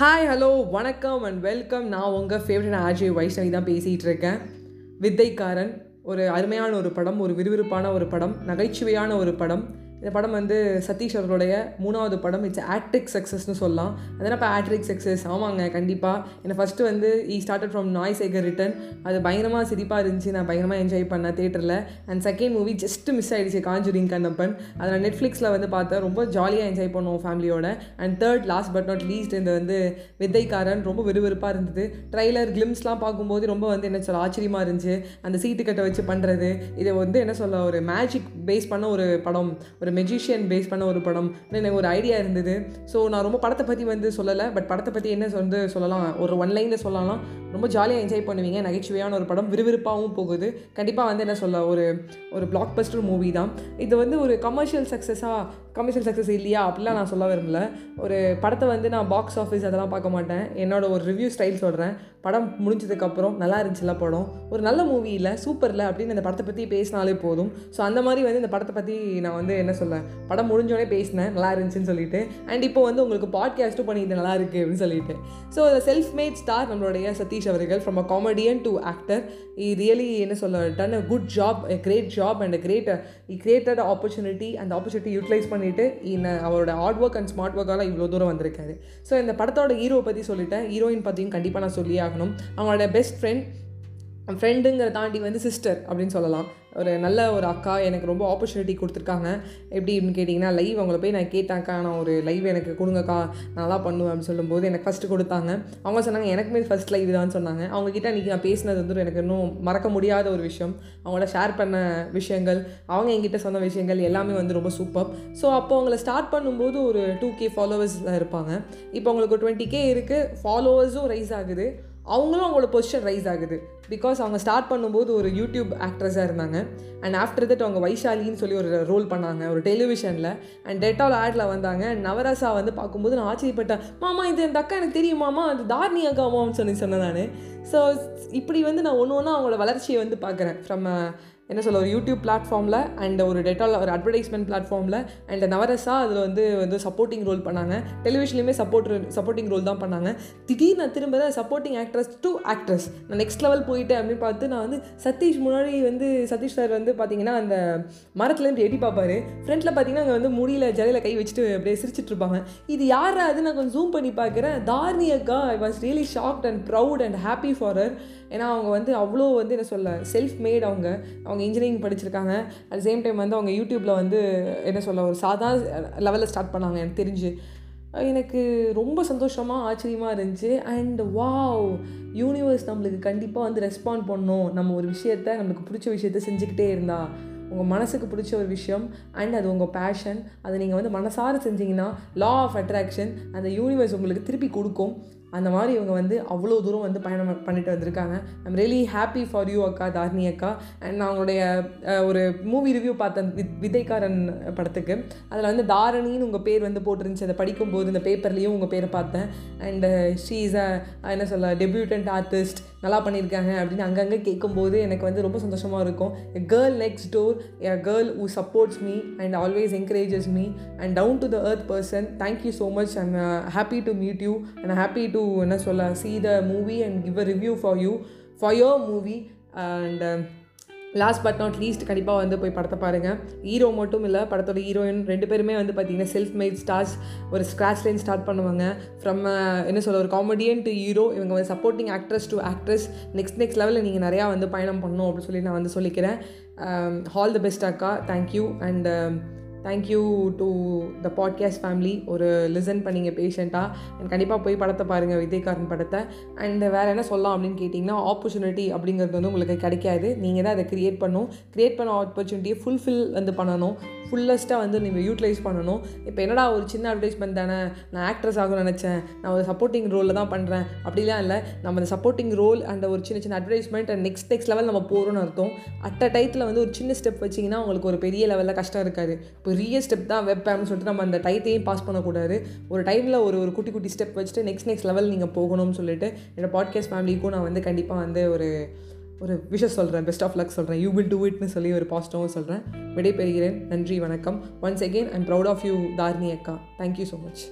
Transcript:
Hi hello வணக்கம் and welcome நான் உங்கள் ஃபேவரட் ஆர்ஜே வைஷ்ணவி தான் பேசிகிட்டு இருக்கேன். வித்தைக்காரன் ஒரு அருமையான ஒரு படம் ஒரு விறுவிறுப்பான ஒரு படம் நகைச்சுவையான ஒரு படம். இந்த படம் வந்து சதீஷ் அவர்களுடைய மூணாவது படம். இட்ஸ் ஆட்ரிக் சக்ஸஸ்னு சொல்லலாம். அதனால் இப்போ ஆட்ரிக் சக்ஸஸ் ஆமாங்க கண்டிப்பாக என்னை ஃபஸ்ட்டு வந்து ஈ ஸ்டார்டட் ஃப்ரம் நாய்ஸ் ஏகர் ரிட்டன் அது பயங்கரமாக சிரிப்பாக இருந்துச்சு. நான் பயங்கரமாக என்ஜாய் பண்ணேன் தேட்டரில் and second movie just miss ஆகிடுச்சு காஞ்சுரிங் கண்ணப்பன். அதை நான் நெட்ஃப்ளிக்ஸில் வந்து பார்த்தேன். ரொம்ப ஜாலியாக என்ஜாய் பண்ணுவோம் ஃபேமிலியோட and third last but not least இந்த வந்து வித்தைக்காரன். ரொம்ப விறுவிறுப்பாக இருந்தது. ட்ரைலர் கிளிம்ஸ்லாம் பார்க்கும்போது ரொம்ப வந்து என்ன சொல்ல ஆச்சரியமாக இருந்துச்சு. அந்த சீட்டு கட்டை வச்சு பண்ணுறது இதை வந்து என்ன சொல்ல ஒரு மேஜிக் பேஸ் பண்ண ஒரு படம். ஒரு ஒரு மெஜிஷியன் பேஸ் பண்ண ஒரு படம். எனக்கு ஒரு ஐடியா இருந்தது. ஸோ நான் ரொம்ப படத்தை பற்றி வந்து சொல்லலை. பட் படத்தை பற்றி என்ன வந்து சொல்லலாம்? ஒரு ஒன் லைனில் சொல்லலாம். ரொம்ப ஜாலியாக என்ஜாய் பண்ணுவீங்க. நகைச்சுவையான ஒரு படம். விறுவிறுப்பாகவும் போகுது. கண்டிப்பாக வந்து என்ன சொல்ல ஒரு ஒரு பிளாக் பஸ்டர் மூவி தான். இது வந்து ஒரு கமர்ஷியல் சக்ஸஸாக கமர்ஷியல் சக்ஸஸ் இல்லையா? அப்படிலாம் நான் சொல்ல விரும்பல. ஒரு படத்தை வந்து நான் பாக்ஸ் ஆஃபீஸ் அதெல்லாம் பார்க்க மாட்டேன். என்னோட ஒரு ரிவ்யூ ஸ்டைல் சொல்கிறேன் படம் முடிஞ்சதுக்கப்புறம் நல்லா இருந்துச்சுல படம். ஒரு நல்ல மூவி இல்லை சூப்பர் இல்லை அப்படின்னு அந்த படத்தை பற்றி பேசினாலே போதும். ஸோ அந்த மாதிரி வந்து இந்த படத்தை பற்றி நான் வந்து என்ன சொல்ல படம் முடிஞ்சோடனே பேசினேன் நல்லா இருந்துச்சுன்னு சொல்லிட்டு. அண்ட் இப்போ வந்து உங்களுக்கு பாட்காஸ்ட்டும் பண்ணிட்டு நல்லா இருக்குது அப்படின்னு சொல்லிட்டு. ஸோ செல்ஃப் மேட் ஸ்டார் நம்மளுடைய சதீஷ் அவர்கள் from a comedian to actor uh really என்ன சொல்ல done a good job a great job and a great uh created opportunity அந்த ஆப்பர்ச்சுனிட்டி யூட்டிலைஸ் பண்ணிவிட்டு இந்த அவரோட ஹார்ட் ஒர்க் அண்ட் ஸ்மார்ட் ஒர்க்கால் இவ்வளோ தூரம் வந்திருக்காரு. ஸோ இந்த படத்தோட ஹீரோ பற்றி சொல்லிட்டேன். ஹீரோயின் பற்றியும் கண்டிப்பாக நான் சொல்லியே ஆகணும் அவங்களோட பெஸ்ட் ஃப்ரெண்ட் ஃப்ரெண்டுங்கிற தாண்டி வந்து சிஸ்டர் அப்படின்னு சொல்லலாம். ஒரு நல்ல ஒரு அக்கா எனக்கு ரொம்ப ஆப்பர்ச்சுனிட்டி கொடுத்துருக்காங்க. எப்படி அப்படின்னு கேட்டிங்கன்னா லைவ் அவங்கள போய் நான் கேட்டேன்க்கா நான் ஒரு லைவ் எனக்கு கொடுங்கக்கா நல்லா பண்ணுவேன் அப்படின்னு சொல்லும்போது எனக்கு ஃபஸ்ட்டு கொடுத்தாங்க. அவங்க சொன்னாங்க எனக்குமே ஃபஸ்ட் லைவ் தான் சொன்னாங்க. அவங்கக்கிட்ட இன்றைக்கி நான் பேசினது வந்து எனக்கு இன்னும் மறக்க முடியாத ஒரு விஷயம். அவங்களோட ஷேர் பண்ண விஷயங்கள் அவங்க என்கிட்ட சொன்ன விஷயங்கள் எல்லாமே வந்து ரொம்ப சூப்பர் ஸோ அப்போ அவங்கள ஸ்டார்ட் பண்ணும்போது ஒரு டூ கே ஃபாலோவர்ஸ் இருப்பாங்க. இப்போ அவங்களுக்கு டுவெண்ட்டி கே இருக்குது ஃபாலோவர்ஸும் ரைஸ் ஆகுது. அவங்களும் அவங்களோட பொசிஷன் ரைஸ் ஆகுது. பிகாஸ் அவங்க ஸ்டார்ட் பண்ணும்போது ஒரு யூடியூப் ஆக்ட்ரஸாக இருந்தாங்க. அண்ட் ஆஃப்டர் தட் அவங்க வைஷாலின்னு சொல்லி ஒரு ரோல் பண்ணாங்க ஒரு டெலிவிஷனில் அண்ட் டெட்டால் ஆடில் வந்தாங்க. அண்ட் நவராசா வந்து பார்க்கும்போது நான் ஆச்சரியப்பட்டேன். மாமா இது இந்த அக்கா எனக்கு தெரியுமாமா அது தார்னி அக்காமான்னு சொல்லி சொன்னேன் நான். ஸோ இப்படி வந்து நான் ஒன்று ஒன்றா அவங்களோட வளர்ச்சியை வந்து பார்க்குறேன். ஃப்ரம் என்ன சொல்ல ஒரு யூடியூப் பிளாட்ஃபார்மில் அண்ட் ஒரு டெட்டால் ஒரு அட்வர்டைஸ்மெண்ட் பிளாட்ஃபார்மில் அண்ட் நவரசா அதில் வந்து வந்து சப்போர்ட்டிங் ரோல் பண்ணாங்க. டெலிவிஷன்லேயுமே சப்போர்ட் சப்போர்ட்டிங் ரோல் தான் பண்ணாங்க. திடீர்னு நான் திரும்ப சப்போர்ட்டிங் ஆக்ட்ரஸ் டு ஆக்ட்ரஸ் நான் நெக்ஸ்ட் லெவல் போயிட்டேன் அப்படின்னு பார்த்து நான் வந்து சதீஷ் முன்னாடி வந்து சதீஷ் சார் வந்து பார்த்தீங்கன்னா அந்த மரத்துலேருந்து எட்டி பார்ப்பாரு. ஃப்ரண்ட்டில் பார்த்தீங்கன்னா அங்கே வந்து முடியல ஜலையில் கை வச்சுட்டு அப்படியே சிரிச்சிட்டு இருப்பாங்க. இது யாரா அது நான் கொஞ்சம் ஜூம் பண்ணி பார்க்குறேன். தார்னி அக்கா I was really shocked and proud and happy for her ஏன்னா அவங்க வந்து அவ்வளோ வந்து என்ன சொல்ல செல்ஃப் மேட் அவங்க. அவங்க அவங்க இன்ஜினியரிங் படிச்சிருக்காங்க. அட் சேம் டைம் வந்து அவங்க யூடியூப்பில் வந்து என்ன சொல்ல ஒரு சாதா லெவலில் ஸ்டார்ட் பண்ணாங்க எனக்கு தெரிஞ்சு. எனக்கு ரொம்ப சந்தோஷமாக ஆச்சரியமாக இருந்துச்சு. அண்ட் வாவ் யூனிவர்ஸ் நம்மளுக்கு கண்டிப்பாக வந்து ரெஸ்பாண்ட் பண்ணும். நம்ம ஒரு விஷயத்த நம்மளுக்கு பிடிச்ச விஷயத்த செஞ்சுக்கிட்டே இருந்தா உங்கள் மனசுக்கு பிடிச்ச ஒரு விஷயம் அண்ட் அது உங்கள் பேஷன் அதை நீங்கள் வந்து மனசார செஞ்சீங்கன்னா லா ஆஃப் அட்ராக்ஷன் அந்த யூனிவர்ஸ் உங்களுக்கு திருப்பி கொடுக்கும். அந்த மாதிரி இவங்க வந்து அவ்வளோ தூரம் வந்து பயணம் பண்ணிட்டு வந்திருக்காங்க. I'm really happy for you அக்கா தார்னி அக்கா. அண்ட் நான் அவங்களுடைய ஒரு மூவி ரிவ்யூ பார்த்தேன் வித் விதைக்காரன் படத்துக்கு. அதில் வந்து தாரணின்னு உங்கள் பேர் வந்து போட்டிருந்துச்சு. அதை படிக்கும்போது இந்த பேப்பர்லேயும் உங்கள் பேரை பார்த்தேன். அண்டு ஷீ இஸ் அ என்ன சொல்ல டெபியூட்டன்ட் ஆர்டிஸ்ட் நல்லா பண்ணியிருக்காங்க அப்படின்னு அங்கங்கே கேட்கும்போது எனக்கு வந்து ரொம்ப சந்தோஷமாக இருக்கும். A girl next door a girl who supports me and always encourages me and down to the earth person thank you so much and happy to meet you and happy to என்ன சொல்ல see the movie and give a review for you for your movie and last but not least கண்டிப்பாக வந்து போய் படத்தை பாருங்கள் hero மட்டும் இல்லை படத்தோட ஹீரோயின் ரெண்டு பேருமே வந்து பார்த்தீங்கன்னா செல்ஃப் மேட் ஸ்டார்ஸ் ஒரு ஸ்க்ராச் லைன் ஸ்டார்ட் பண்ணுவாங்க. ஃப்ரம் என்ன சொல்ல ஒரு காமெடியன் டு ஹீரோ இவங்க வந்து supporting actress to actress next next லெவலில் நீங்கள் நிறையா வந்து பயணம் பண்ணணும் அப்படின்னு சொல்லி நான் வந்து சொல்லிக்கிறேன். ஆல் தி பெஸ்ட் அக்கா. Thank you and thank you to the podcast family ஒரு லிசன் பண்ணிங்க பேஷண்ட்டாக அண்ட் கண்டிப்பாக போய் படத்தை பாருங்கள் விஜயகாரன் படத்தை. அண்ட் வேறு என்ன சொல்லலாம் அப்படின்னு கேட்டிங்கன்னா ஆப்பர்ச்சுனிட்டி அப்படிங்கிறது வந்து உங்களுக்கு கிடைக்காது. நீங்கள் தான் அதை க்ரியேட் பண்ணும் க்ரியேட் பண்ண ஆப்பர்ச்சுனிட்டியை ஃபுல்ஃபில் வந்து பண்ணணும். ஃபுல்லஸ்ட்டாக வந்து நீங்கள் யூட்டிலைஸ் பண்ணணும். இப்போ என்னடா ஒரு சின்ன அட்வர்டைஸ்மெண்ட் தானே? நான் ஆக்ட்ரஸ் ஆகும் நினச்சேன். நான் ஒரு சப்போர்ட்டிங் ரோலில் தான் பண்ணுறேன் அப்படிலாம் இல்லை. நம்ம அந்த சப்போர்ட்டிங் ரோல் அண்ட் ஒரு சின்ன சின்ன advertisement and next next level நம்ம போகிறோம்னு அர்த்தம். அட் அ டைத்தில் வந்து ஒரு சின்ன ஸ்டெப் வச்சிங்கன்னா உங்களுக்கு ஒரு பெரிய லெவலில் கஷ்டம் இருக்காது. பெரிய ஸ்டெப் தான் வைப்பேன்னு சொல்லிட்டு நம்ம அந்த டைத்தையும் பாஸ் பண்ணக்கூடாது. ஒரு டைமில் ஒரு ஒரு குட்டி குட்டி ஸ்டெப் வச்சுட்டு நெக்ஸ்ட் நெக்ஸ்ட் லெவல் நீங்கள் போகணும்னு சொல்லிட்டு என்னோடய பாட்காஸ்ட் ஃபேமிலிக்கும் நான் வந்து கண்டிப்பாக வந்து ஒரு ஒரு விஷயம் சொல்கிறேன் பெஸ்ட் ஆஃப் லக் சொல்கிறேன் யூ வில் டூ இட்னு சொல்லி ஒரு பாசிட்டிவாகவும் சொல்கிறேன் விடைபெறுகிறேன். நன்றி வணக்கம். Once again I'm proud of you Dharni அக்கா. Thank you so much